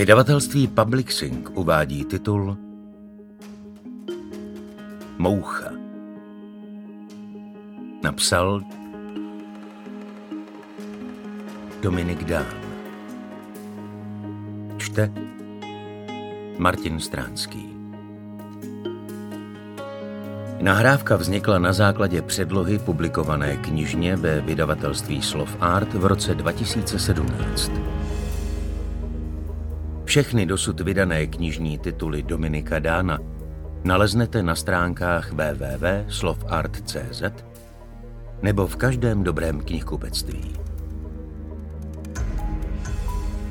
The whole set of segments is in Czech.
Vydavatelství Publixing uvádí titul Moucha. Napsal Dominik Dán. Čte Martin Stránský. Nahrávka vznikla na základě předlohy publikované knižně ve vydavatelství Slov Art v roce 2017. Všechny dosud vydané knižní tituly Dominika Dána naleznete na stránkách www.slovart.cz nebo v každém dobrém knihkupectví.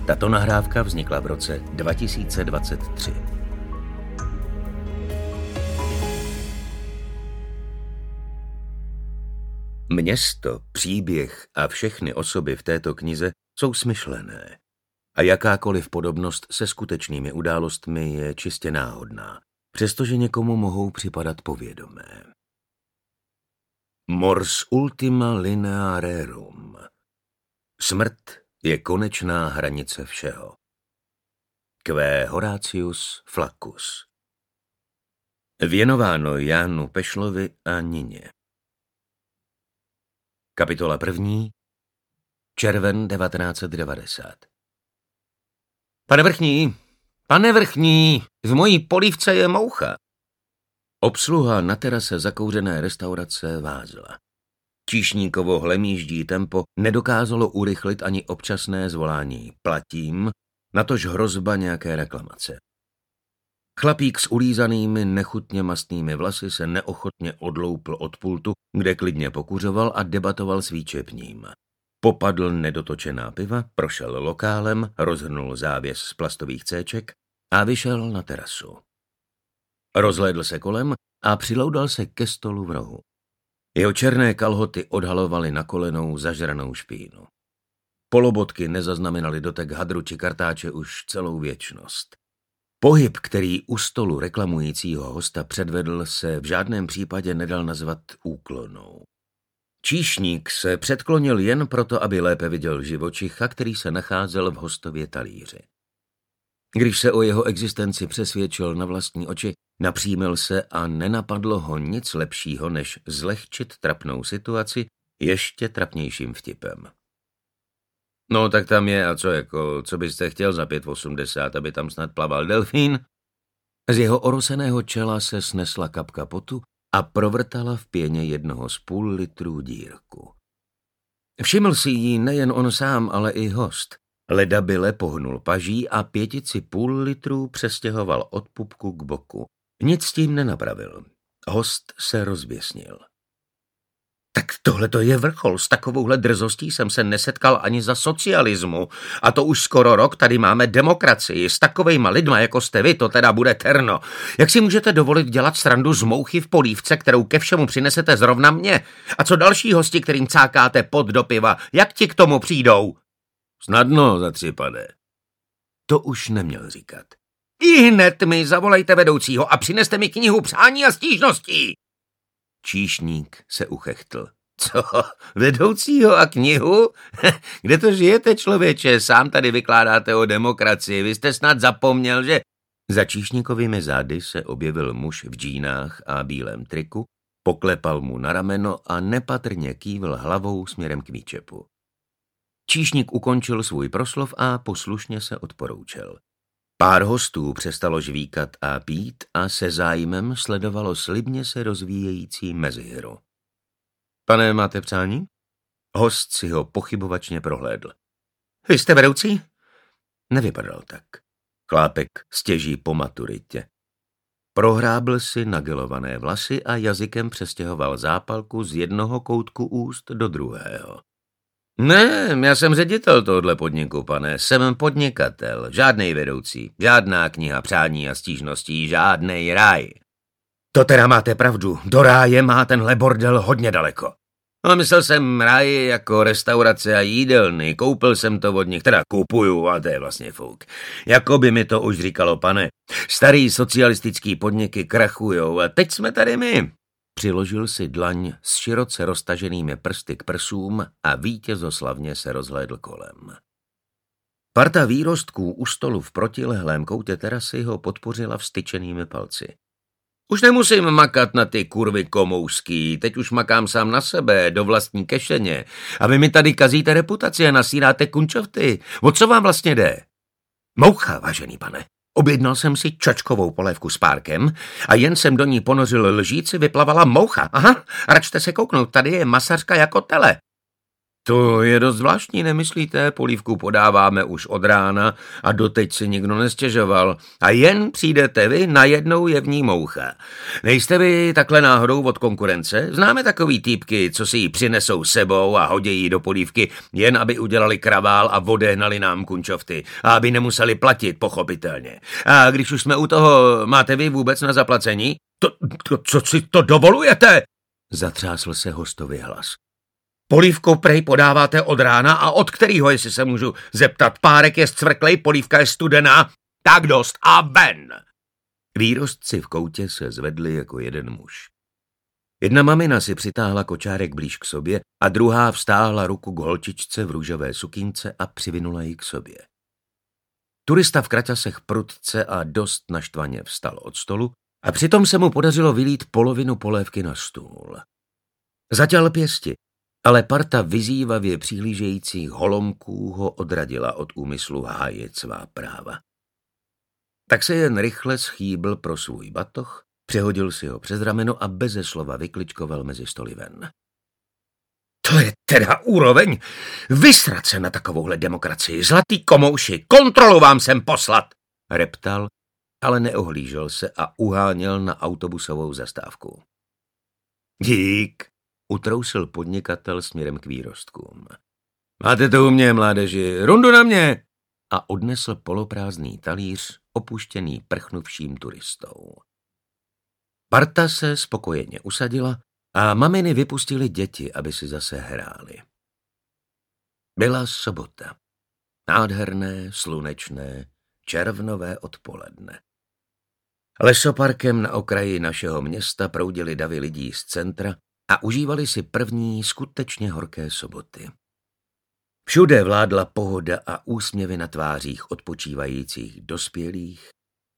Tato nahrávka vznikla v roce 2023. Město, příběh a všechny osoby v této knize jsou smyšlené a jakákoliv podobnost se skutečnými událostmi je čistě náhodná, přestože někomu mohou připadat povědomé. Mors ultima lineare rerum. Smrt je konečná hranice všeho. Q. Horatius Flaccus Věnováno Jánu Pešlovi a Nině. Kapitola první Červen 1990 Pane vrchní, pane vrchní, v mojí polívce je moucha. Obsluha na terase zakouřené restaurace vázla. Číšníkovo hlemíždí tempo nedokázalo urychlit ani občasné zvolání platím, natož hrozba nějaké reklamace. Chlapík s ulízanými, nechutně mastnými vlasy se neochotně odloupl od pultu, kde klidně pokuřoval a debatoval s výčepním. Popadl nedotočená piva, prošel lokálem, rozhrnul závěs z plastových céček a vyšel na terasu. Rozhlédl se kolem a přiloudal se ke stolu v rohu. Jeho černé kalhoty odhalovaly na kolenou zažranou špínu. Polobotky nezaznamenaly dotek hadru či kartáče už celou věčnost. Pohyb, který u stolu reklamujícího hosta předvedl, se v žádném případě nedal nazvat úklonou. Číšník se předklonil jen proto, aby lépe viděl živočicha, který se nacházel v hostově talíři. Když se o jeho existenci přesvědčil na vlastní oči, napřímil se a nenapadlo ho nic lepšího, než zlehčit trapnou situaci ještě trapnějším vtipem. No tak tam je a co jako, co byste chtěl za 5,80, aby tam snad plaval delfín? Z jeho oroseného čela se snesla kapka potu a provrtala v pěně jednoho z půl litrů dírku. Všiml si jí nejen on sám, ale i host. Leda byle pohnul paží a pětici půl litrů přestěhoval od pupku k boku. Nic s tím nenapravil. Host se rozběsnil. Tak tohle to je vrchol. S takovouhle drzostí jsem se nesetkal ani za socialismu. A to už skoro rok tady máme demokracii. S takovejma lidma, jako jste vy, to teda bude terno. Jak si můžete dovolit dělat srandu z mouchy v polívce, kterou ke všemu přinesete zrovna mě? A co další hosti, kterým cákáte pod do piva, jak ti k tomu přijdou? Snadno, za tři pade. To už neměl říkat. I hned mi zavolejte vedoucího a přineste mi knihu přání a stížností. Číšník se uchechtl. Co, vedoucího a knihu? Kde to žijete, člověče? Sám tady vykládáte o demokracii. Vy jste snad zapomněl, že... Za číšníkovými zády se objevil muž v džínách a bílém triku, poklepal mu na rameno a nepatrně kývl hlavou směrem k výčepu. Číšník ukončil svůj proslov a poslušně se odporoučel. Pár hostů přestalo žvíkat a pít a se zájmem sledovalo slibně se rozvíjející mezihru. Pane, máte přání? Host si ho pochybovačně prohlédl. Vy jste vedoucí? Nevypadal tak. Chlápek stěží po maturitě. Prohrábl si nagelované vlasy a jazykem přestěhoval zápalku z jednoho koutku úst do druhého. Ne, já jsem ředitel tohle podniku, pane. Jsem podnikatel, žádnej vedoucí, žádná kniha přání a stížností, žádnej ráj. To teda máte pravdu, do ráje má tenhle bordel hodně daleko. No, myslel jsem ráje jako restaurace a jídelny, koupil jsem to od nich, teda kupuju, a to je vlastně fouk. Jako by mi to už říkalo, pane. Starý socialistický podniky krachujou a teď jsme tady my. Přiložil si dlaň s široce roztaženými prsty k prsům a vítězoslavně se rozhlédl kolem. Parta výrostků u stolu v protilehlém koutě terasy ho podpořila vstyčenými palci. Už nemusím makat na ty kurvy komouský, teď už makám sám na sebe, do vlastní kešeně. A vy mi tady kazíte reputaci a nasíráte kunčovty. O co vám vlastně jde? Moucha, vážený pane. Objednal jsem si čačkovou polévku s párkem a jen jsem do ní ponořil lžíci, vyplavala moucha. Aha, račte se kouknout, tady je masařka jako tele. To je dost zvláštní, nemyslíte? Polívku podáváme už od rána a doteď si nikdo nestěžoval. A jen přijdete vy, najednou je v ní moucha. Nejste vy takhle náhodou od konkurence? Známe takový týpky, co si ji přinesou sebou a hodí ji do polívky, jen aby udělali kravál a odehnali nám kunčovty. A aby nemuseli platit, pochopitelně. A když už jsme u toho, máte vy vůbec na zaplacení? To, to co si to dovolujete? Zatřásl se hostovi hlas. Polívku prej podáváte od rána a od kterého, jestli se můžu zeptat. Párek je zcvrklej, polívka je studená. Tak dost a ven! Výrostci v koutě se zvedli jako jeden muž. Jedna mamina si přitáhla kočárek blíž k sobě a druhá vstáhla ruku k holčičce v růžové sukínce a přivinula ji k sobě. Turista v kraťasech prudce a dost naštvaně vstal od stolu a přitom se mu podařilo vylít polovinu polévky na stůl. Zatěl pěsti ale parta vyzývavě přihlížejících holomků ho odradila od úmyslu hájet svá práva. Tak se jen rychle schýbl pro svůj batoh, přehodil si ho přes rameno a beze slova vykličkoval mezi stoly ven. To je teda úroveň! Vysrat se na takovouhle demokracii, zlatý komouši, kontrolu vám sem poslat! Reptal, ale neohlížel se a uháněl na autobusovou zastávku. Dík, utrousil podnikatel směrem k výrostkům. Máte to u mě, mládeži, rundu na mě! A odnesl poloprázdný talíř, opuštěný prchnuvším turistou. Parta se spokojeně usadila a maminy vypustili děti, aby si zase hráli. Byla sobota. Nádherné, slunečné, červnové odpoledne. Lesoparkem na okraji našeho města proudili davy lidí z centra a užívali si první skutečně horké soboty. Všude vládla pohoda a úsměvy na tvářích odpočívajících dospělých,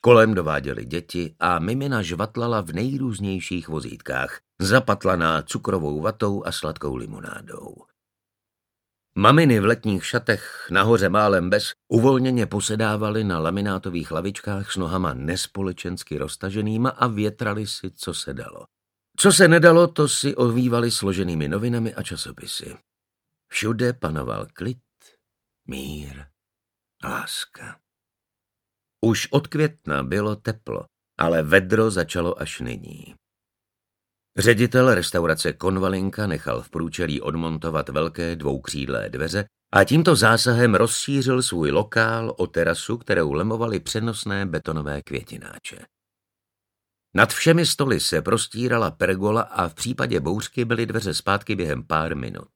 kolem dováděli děti a mimina žvatlala v nejrůznějších vozítkách, zapatlaná cukrovou vatou a sladkou limonádou. Maminy v letních šatech, nahoře málem bez, uvolněně posedávaly na laminátových lavičkách s nohama nespolečensky roztaženýma a větrali si, co se dalo. Co se nedalo, to si ovývali složenými novinami a časopisy. Všude panoval klid, mír, láska. Už od května bylo teplo, ale vedro začalo až nyní. Ředitel restaurace Konvalinka nechal v průčelí odmontovat velké dvoukřídlé dveře a tímto zásahem rozšířil svůj lokál o terasu, kterou lemovaly přenosné betonové květináče. Nad všemi stoly se prostírala pergola a v případě bouřky byly dveře zpátky během pár minut.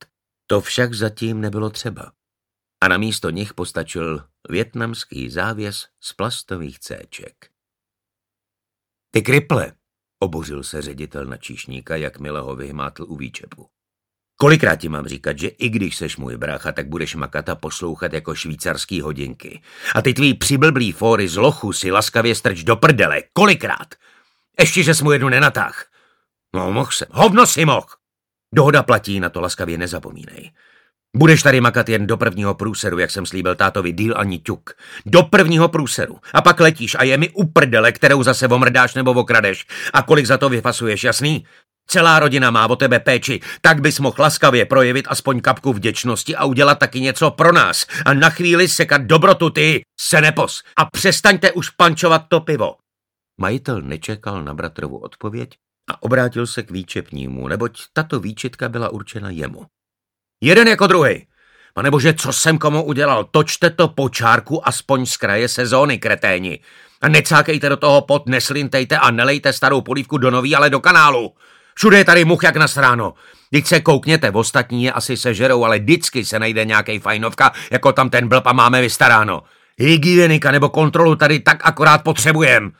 To však zatím nebylo třeba. A na místo nich postačil větnamský závěs z plastových céček. Ty kriple, obořil se ředitel na číšníka, jakmile ho vyhmátl u výčepu. Kolikrát ti mám říkat, že i když seš můj brácha, tak budeš makat a poslouchat jako švýcarský hodinky. A ty tvý přiblblý fóry z lochu si laskavě strč do prdele. Kolikrát? Ještě, že jsi mu jednu nenatáh. No, mohl jsem. Hovno si mohl. Dohoda platí, na to laskavě nezapomínej. Budeš tady makat jen do prvního průseru, jak jsem slíbil tátovi, díl ani ťuk. Do prvního průseru. A pak letíš a je mi uprdele, kterou zase omrdáš nebo okradeš. A kolik za to vyfasuješ, jasný? Celá rodina má o tebe péči, tak bys mohl laskavě projevit aspoň kapku vděčnosti a udělat taky něco pro nás. A na chvíli sekat dobrotu ty, se nepos. A přestaňte už pančovat to pivo. Majitel nečekal na bratrovu odpověď a obrátil se k výčepnímu, neboť tato výčitka byla určena jemu. Jeden jako druhý. Pane bože, co jsem komu udělal? Točte to po čárku aspoň z kraje sezóny, kreténi. A necákejte do toho pot, neslintejte a nelejte starou polívku do nový, ale do kanálu. Všude je tady much jak na stráno. Když se koukněte, v ostatní je asi sežerou, ale vždycky se najde nějaký fajnovka, jako tam ten blb a máme vystaráno. Hygienika nebo kontrolu tady tak akorát potřebujem.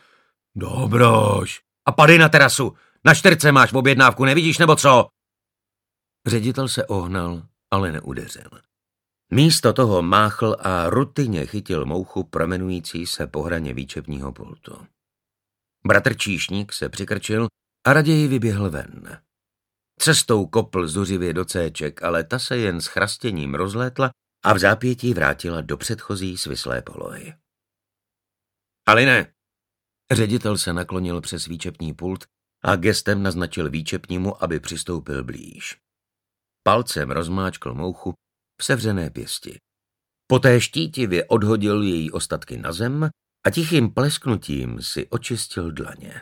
Dobroš. A padej na terasu. Na čtyřce máš v objednávku, nevidíš nebo co? Ředitel se ohnal, ale neudeřil. Místo toho máchl a rutině chytil mouchu promenující se po hraně výčepního pultu. Bratr Číšník se přikrčil a raději vyběhl ven. Cestou kopl zuřivě do céček, ale ta se jen s chrastěním rozlétla a v zápětí vrátila do předchozí svislé polohy. Ale ne! Ředitel se naklonil přes výčepní pult a gestem naznačil výčepnímu, aby přistoupil blíž. Palcem rozmáčkl mouchu v sevřené pěsti. Poté štítivě odhodil její ostatky na zem a tichým plesknutím si očistil dlaně.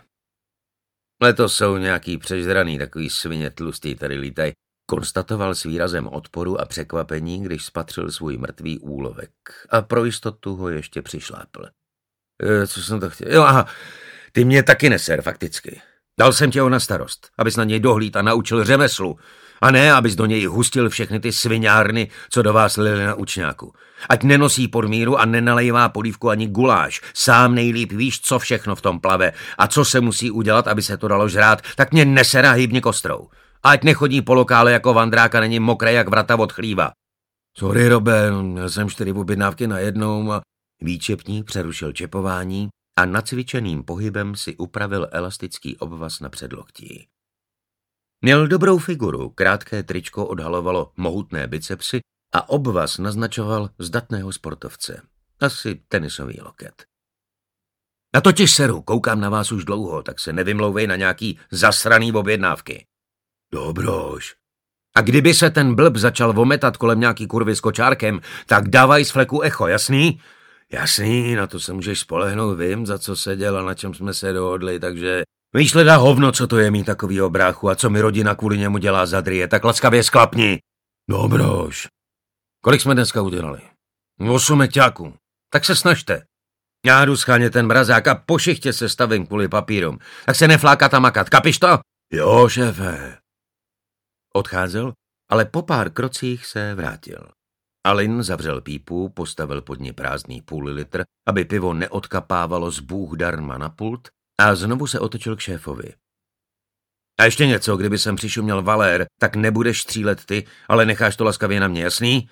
Letos jsou nějaký přežraný takový svině tlustý tady lítaj, konstatoval s výrazem odporu a překvapení, když spatřil svůj mrtvý úlovek a pro jistotu ho ještě přišlápl. E, co jsem to chtěl? Jo, aha, ty mě taky neser, fakticky. Dal jsem tě ho na starost, abys na něj dohlíd a naučil řemeslu, a ne, abys do něj hustil všechny ty sviňárny, co do vás lili na učňáku. Ať nenosí podmíru a nenalejvá polívku ani guláš. Sám nejlíp víš, co všechno v tom plave a co se musí udělat, aby se to dalo žrát, tak mě nesera hybně kostrou. Ať nechodí po lokále jako vandráka, není mokré jak vrata od chlíva. Sorry, Robe, měl jsem čtyři objednávky na jednou a... Výčepní přerušil čepování a nacvičeným pohybem si upravil elastický obvaz na předloktí. Měl dobrou figuru, krátké tričko odhalovalo mohutné bicepsy a obvaz naznačoval zdatného sportovce. Asi tenisový loket. Na totiž seru, koukám na vás už dlouho, tak se nevymlouvej na nějaký zasraný objednávky. Dobroš. A kdyby se ten blb začal vometat kolem nějaký kurvy s kočárkem, tak dávaj z fleku echo, jasný? Jasný, na to se můžeš spolehnout, vím, za co se dělá, na čem jsme se dohodli, takže Víš leda hovno, co to je mít takový obráchu a co mi rodina kvůli němu dělá zadrie, tak laskavě sklapni. Dobroš. Kolik jsme dneska udělali? Osm meťáků. Tak se snažte. Já jdu schánět ten mrazák a po šichtě se stavím kvůli papírům. Tak se neflákat a makat, kapiš to? Jo, šéfe. Odcházel, ale po pár krocích se vrátil. Alin zavřel pípu, postavil pod ní prázdný půl litr, aby pivo neodkapávalo z bůh darma na pult a znovu se otočil k šéfovi. A ještě něco, kdyby sem přišuměl Valér, tak nebudeš střílet ty, ale necháš to laskavě na mě, jasný?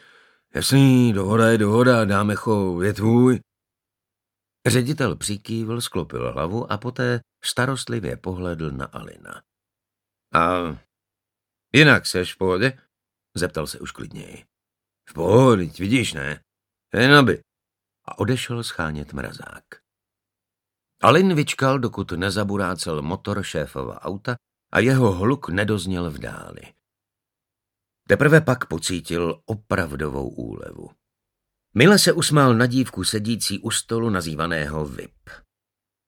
Jasný, dohoda je dohoda, dámecho, je tvůj. Ředitel přikývl, sklopil hlavu a poté starostlivě pohledl na Alina. A jinak seš v pohodě? Zeptal se už klidněji. V pohodě, vidíš, ne? Jen aby. A odešel schánět mrazák. Alin vyčkal, dokud nezaburácel motor šéfova auta a jeho hluk nedozněl v dáli. Teprve pak pocítil opravdovou úlevu. Mile se usmál na dívku sedící u stolu nazývaného VIP.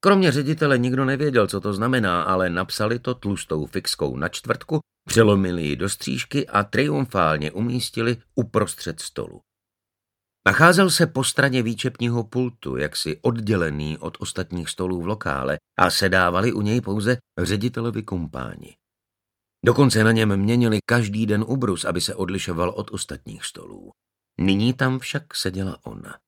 Kromě ředitele nikdo nevěděl, co to znamená, ale napsali to tlustou fixkou na čtvrtku, přelomili ji do střížky a triumfálně umístili uprostřed stolu. Nacházel se po straně výčepního pultu, jaksi oddělený od ostatních stolů v lokále a sedávali u něj pouze ředitelovi kumpáni. Dokonce na něm měnili každý den ubrus, aby se odlišoval od ostatních stolů. Nyní tam však seděla ona.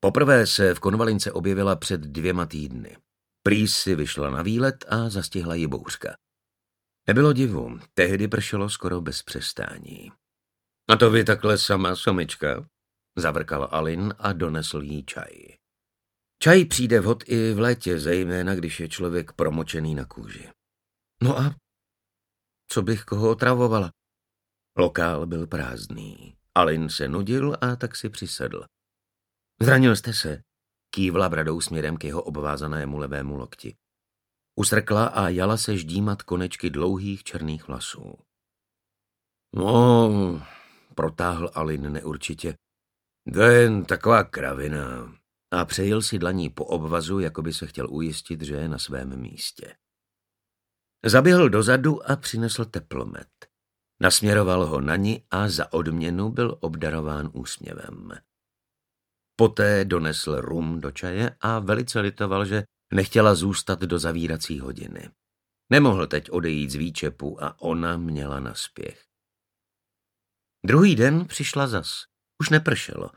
Poprvé se v konvalince objevila před dvěma týdny. Prý si vyšla na výlet a zastihla ji bouřka. Nebylo divu, tehdy pršelo skoro bez přestání. A to vy takhle sama, somička, Zavrkal Alin a donesl jí čaj. Čaj přijde vhod i v létě, zejména když je člověk promočený na kůži. No a co bych koho otravovala? Lokál byl prázdný. Alin se nudil a tak si přisedl. Zranil jste se? Kývla bradou směrem k jeho obvázanému levému lokti. Usrkla a jala se ždímat konečky dlouhých černých vlasů. No, protáhl Alin neurčitě. To je jen taková kravina. A přejil si dlaní po obvazu, jako by se chtěl ujistit, že je na svém místě. Zaběhl dozadu a přinesl teplomet. Nasměroval ho na ní a za odměnu byl obdarován úsměvem. Poté donesl rum do čaje a velice litoval, že nechtěla zůstat do zavírací hodiny. Nemohl teď odejít z výčepu a ona měla naspěch. Druhý den přišla zas. Už nepršelo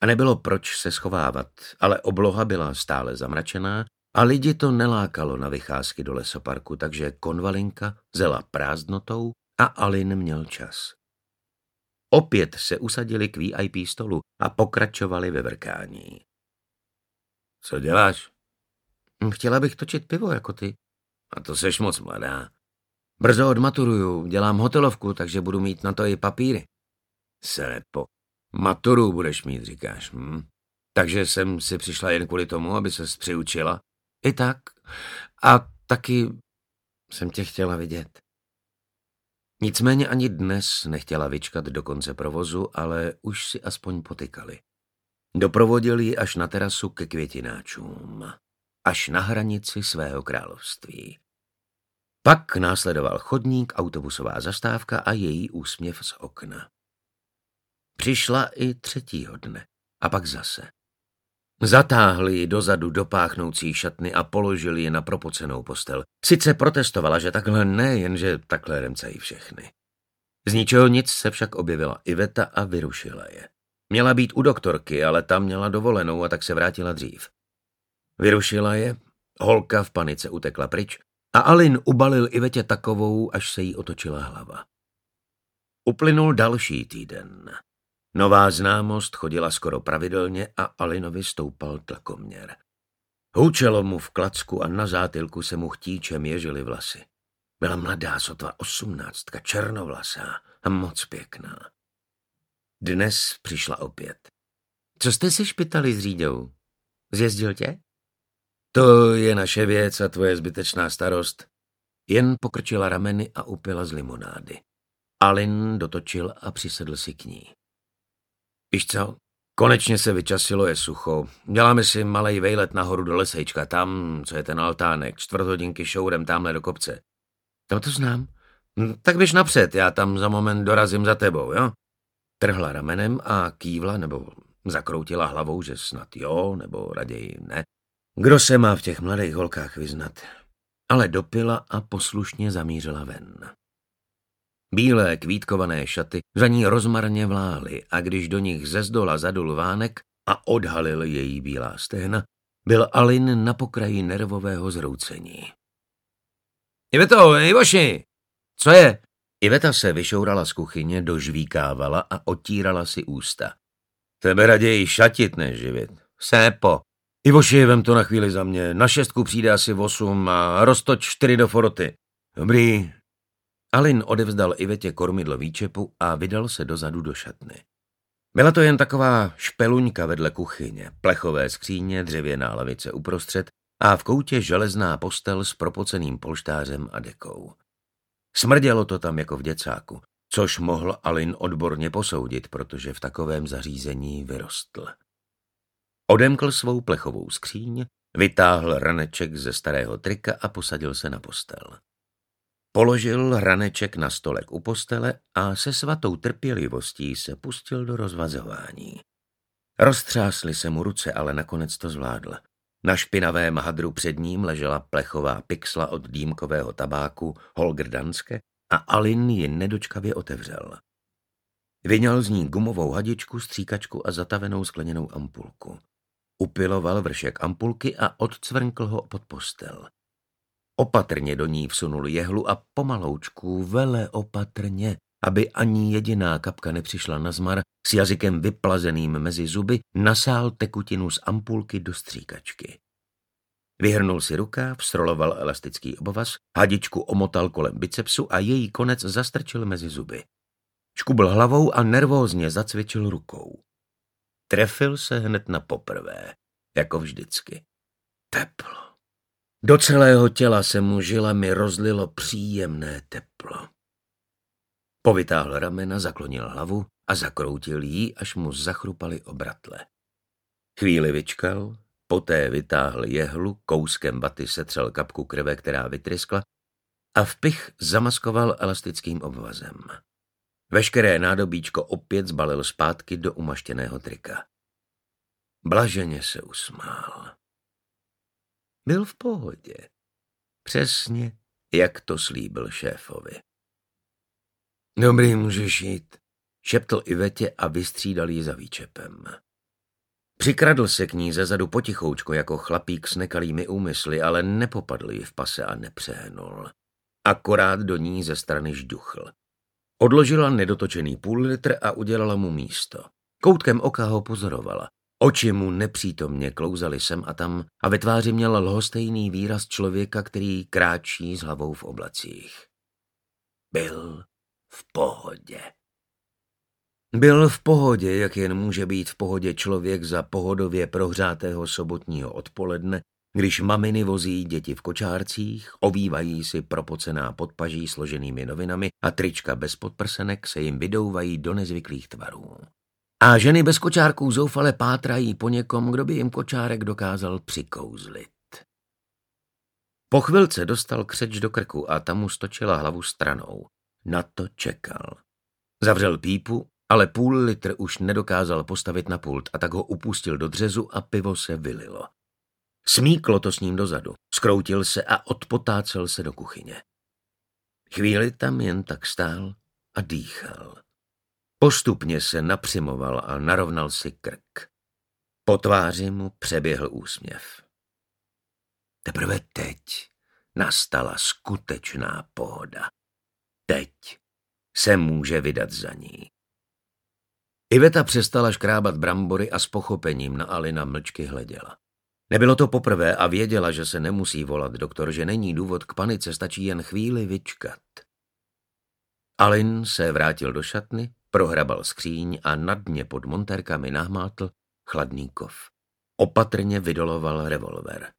a nebylo proč se schovávat, ale obloha byla stále zamračená a lidi to nelákalo na vycházky do lesoparku, takže konvalinka zela prázdnotou a Alin měl čas. Opět se usadili k VIP stolu a pokračovali ve vrkání. Co děláš? Chtěla bych točit pivo jako ty. A to seš moc mladá. Brzo odmaturuju, dělám hotelovku, takže budu mít na to i papíry. Selepo. Maturu budeš mít, říkáš. Hm? Takže jsem si přišla jen kvůli tomu, aby se přiučila. I tak. A taky jsem tě chtěla vidět. Nicméně ani dnes nechtěla vyčkat do konce provozu, ale už si aspoň potykali. Doprovodil ji až na terasu ke květináčům, až na hranici svého království. Pak následoval chodník, autobusová zastávka a její úsměv z okna. Přišla i třetího dne a pak zase. Zatáhli ji dozadu do páchnoucí šatny a položili ji na propocenou postel. Sice protestovala, že takhle ne, jenže takhle remcají všechny. Z ničeho nic se však objevila Iveta a vyrušila je. Měla být u doktorky, ale tam měla dovolenou a tak se vrátila dřív. Vyrušila je, holka v panice utekla pryč a Alin ubalil Ivetě takovou, až se jí otočila hlava. Uplynul další týden. Nová známost chodila skoro pravidelně a Alinovi stoupal tlakoměr. Houčelo mu v klacku a na zátilku se mu chtíčem ježily vlasy. Byla mladá, sotva osmnáctka, černovlasá a moc pěkná. Dnes přišla opět. Co jste si špitali s Řídou? Zjezdil tě? To je naše věc a tvoje zbytečná starost. Jen pokrčila rameny a upila z limonády. Alin dotočil a přisedl si k ní. Víš co? Konečně se vyčasilo, je sucho. Děláme si malej vejlet nahoru do lesejčka, tam, co je ten altánek, čtvrt hodinky šourem tamhle do kopce. Tam to znám. Hm, tak běž napřed, já tam za moment dorazím za tebou, jo? Trhla ramenem a kývla nebo zakroutila hlavou, že snad jo, nebo raději ne. Kdo se má v těch mladých holkách vyznat? Ale dopila a poslušně zamířila ven. Bílé kvítkované šaty za ní rozmarně vlály a když do nich ze zdola zadul vánek a odhalil její bílá stehna, byl Alin na pokraji nervového zroucení. Iveto, Ivoši, co je? Iveta se vyšourala z kuchyně, dožvíkávala a otírala si ústa. Tebe raději šatit, než živit. Sépo. Ivoši, vem to na chvíli za mě. Na šestku přijde asi osm a roztoč čtyři do foroty. Dobrý, Alin odevzdal Ivetě kormidlo výčepu a vydal se dozadu do šatny. Byla to jen taková špeluňka vedle kuchyně, plechové skříně, dřevěná lavice uprostřed a v koutě železná postel s propoceným polštářem a dekou. Smrdělo to tam jako v děcáku, což mohl Alin odborně posoudit, protože v takovém zařízení vyrostl. Odemkl svou plechovou skříň, vytáhl raneček ze starého trika a posadil se na postel. Položil hraneček na stolek u postele a se svatou trpělivostí se pustil do rozvazování. Roztřásly se mu ruce, ale nakonec to zvládl. Na špinavém hadru před ním ležela plechová pixla od dýmkového tabáku Holgerdanske a Alin ji nedočkavě otevřel. Vyňal z ní gumovou hadičku, stříkačku a zatavenou skleněnou ampulku. Upiloval vršek ampulky a odcvrnkl ho pod postel. Opatrně do ní vsunul jehlu a pomaloučku, vele opatrně, aby ani jediná kapka nepřišla na zmar, s jazykem vyplazeným mezi zuby, nasál tekutinu z ampulky do stříkačky. Vyhrnul si rukáv, sroloval elastický obvaz, hadičku omotal kolem bicepsu a její konec zastrčil mezi zuby. Škubl hlavou a nervózně zacvičil rukou. Trefil se hned na poprvé, jako vždycky. Teplo. Do celého těla se mu žilami rozlilo příjemné teplo. Povytáhl ramena, zaklonil hlavu a zakroutil jí, až mu zachrupaly obratle. Chvíli vyčkal, poté vytáhl jehlu, kouskem vaty setřel kapku krve, která vytryskla a vpich zamaskoval elastickým obvazem. Veškeré nádobíčko opět zbalil zpátky do umaštěného trika. Blaženě se usmál. Byl v pohodě. Přesně, jak to slíbil šéfovi. Dobrý, můžeš jít, šeptl Ivetě a vystřídal ji za výčepem. Přikradl se k ní zezadu potichoučko jako chlapík s nekalými úmysly, ale nepopadl ji v pase a nepřehnul. Akorát do ní ze strany žduchl. Odložila nedotočený půl litr a udělala mu místo. Koutkem oka ho pozorovala. Oči mu nepřítomně klouzaly sem a tam a ve tváři měla lhostejný výraz člověka, který kráčí s hlavou v oblacích. Byl v pohodě. Byl v pohodě, jak jen může být v pohodě člověk za pohodově prohřátého sobotního odpoledne, když maminy vozí děti v kočárcích, ovývají si propocená podpaží složenými novinami a trička bez podprsenek se jim vydouvají do nezvyklých tvarů. A ženy bez kočárků zoufale pátrají po někom, kdo by jim kočárek dokázal přikouzlit. Po chvilce dostal křeč do krku a tam mu stočila hlavu stranou. Na to čekal. Zavřel pípu, ale půl litr už nedokázal postavit na pult a tak ho upustil do dřezu a pivo se vylilo. Smíklo to s ním dozadu, skroutil se a odpotácel se do kuchyně. Chvíli tam jen tak stál a dýchal. Postupně se napřimoval a narovnal si krk. Po tváři mu přeběhl úsměv. Teprve teď nastala skutečná pohoda. Teď se může vydat za ní. Iveta přestala škrábat brambory a s pochopením na Alina mlčky hleděla. Nebylo to poprvé a věděla, že se nemusí volat doktor, že není důvod k panice, stačí jen chvíli vyčkat. Alin se vrátil do šatny, prohrabal skříň a na dně pod monterkami nahmátl chladný kov. Opatrně vydoloval revolver.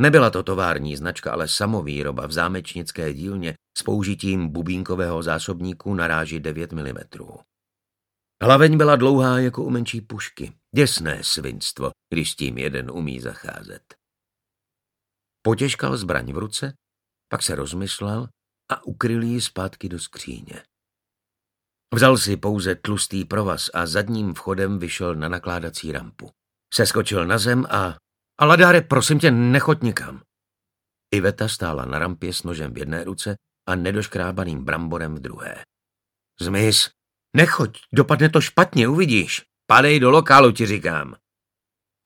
Nebyla to tovární značka, ale samovýroba v zámečnické dílně s použitím bubínkového zásobníku na ráži 9 mm. Hlaveň byla dlouhá jako u menší pušky. Děsné svinstvo, když s tím jeden umí zacházet. Potěžkal zbraň v ruce, pak se rozmyslel a ukryl ji zpátky do skříně. Vzal si pouze tlustý provaz a zadním vchodem vyšel na nakládací rampu. Seskočil na zem a... A ladáre, prosím tě, nechoď nikam. Iveta stála na rampě s nožem v jedné ruce a nedoškrábaným bramborem v druhé. Zmiz, Nechoď, dopadne to špatně, uvidíš. Padej do lokálu, ti říkám.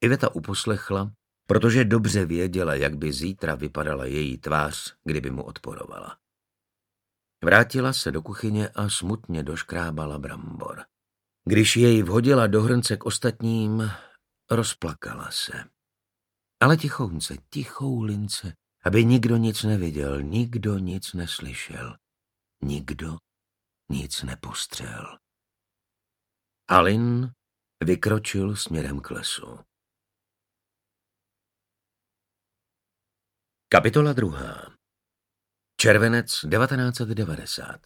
Iveta uposlechla, protože dobře věděla, jak by zítra vypadala její tvář, kdyby mu odporovala. Vrátila se do kuchyně a smutně doškrábala brambor. Když jej vhodila do hrnce k ostatním, rozplakala se. Ale tichounce, tichou lince, aby nikdo nic neviděl, nikdo nic neslyšel, nikdo nic nepostřel. Alin vykročil směrem k lesu. Kapitola druhá. Červenec 1990.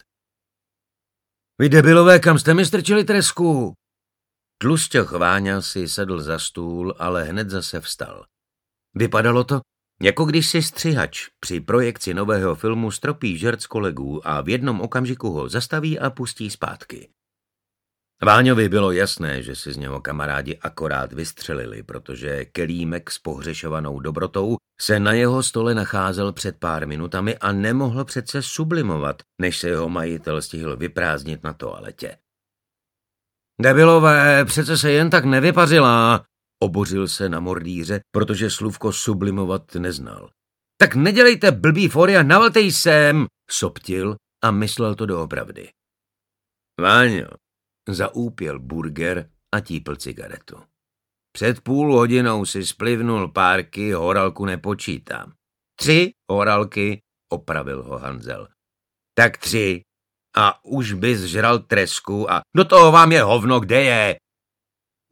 Vy debilové, kam jste mi strčili tresku? Tlustěch Váňa si sedl za stůl, ale hned zase vstal. Vypadalo to, jako když si střihač při projekci nového filmu stropí žert kolegů a v jednom okamžiku ho zastaví a pustí zpátky. Váňovi bylo jasné, že si z něho kamarádi akorát vystřelili, protože kelímek s pohřešovanou dobrotou se na jeho stole nacházel před pár minutami a nemohl přece sublimovat, než se jeho majitel stihl vyprázdnit na toaletě. Debilové, přece se jen tak nevypařila, Obořil se na mordíře, protože slůvko sublimovat neznal. Tak nedělejte blbý fory a navalte sem, soptil a myslel to doopravdy. Váňo, zaúpěl burger a típl cigaretu. Před půl hodinou si splivnul párky, horalku nepočítám. Tři horalky, opravil ho Hanzel. Tak tři. A už bys žral tresku a do toho vám je hovno, kde je?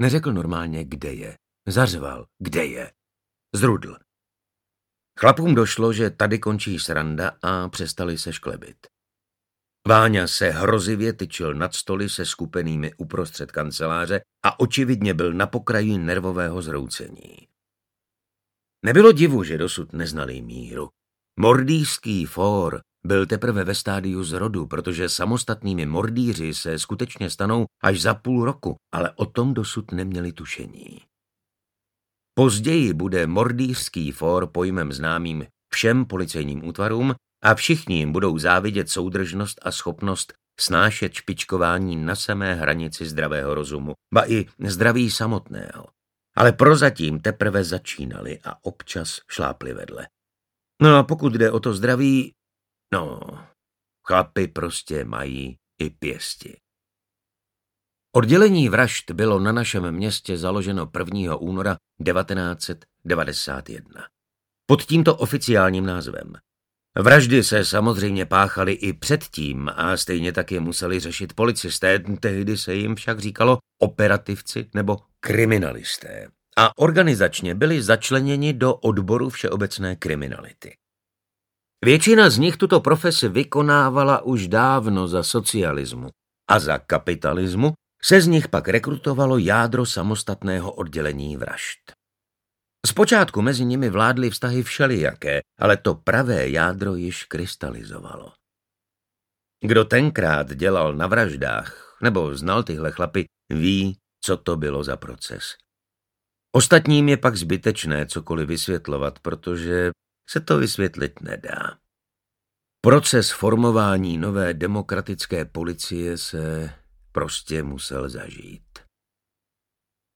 Neřekl normálně, kde je. Zařval, kde je. Zrudl. Chlapům došlo, že tady končí sranda a přestali se šklebit. Váňa se hrozivě tyčil nad stoly se skupenými uprostřed kanceláře a očividně byl na pokraji nervového zroucení. Nebylo divu, že dosud neznali míru. Mordýský fór byl teprve ve stádiu zrodu, protože samostatnými mordíři se skutečně stanou až za půl roku, ale o tom dosud neměli tušení. Později bude mordýřský fór pojmem známým všem policejním útvarům a všichni jim budou závidět soudržnost a schopnost snášet špičkování na samé hranici zdravého rozumu, ba i zdraví samotného. Ale prozatím teprve začínali a občas šlápli vedle. No a pokud jde o to zdraví, no, chlapy prostě mají i pěsti. Oddělení vražd bylo na našem městě založeno 1. února 1991. Pod tímto oficiálním názvem. Vraždy se samozřejmě páchaly i předtím a stejně tak je museli řešit policisté, tehdy se jim však říkalo operativci nebo kriminalisté. A organizačně byli začleněni do odboru všeobecné kriminality. Většina z nich tuto profesi vykonávala už dávno za socialismu a za kapitalismu se z nich pak rekrutovalo jádro samostatného oddělení vražd. Zpočátku mezi nimi vládly vztahy všelijaké, ale to pravé jádro již krystalizovalo. Kdo tenkrát dělal na vraždách, nebo znal tyhle chlapy, ví, co to bylo za proces. Ostatním je pak zbytečné cokoliv vysvětlovat, protože se to vysvětlit nedá. Proces formování nové demokratické policie se prostě musel zažít.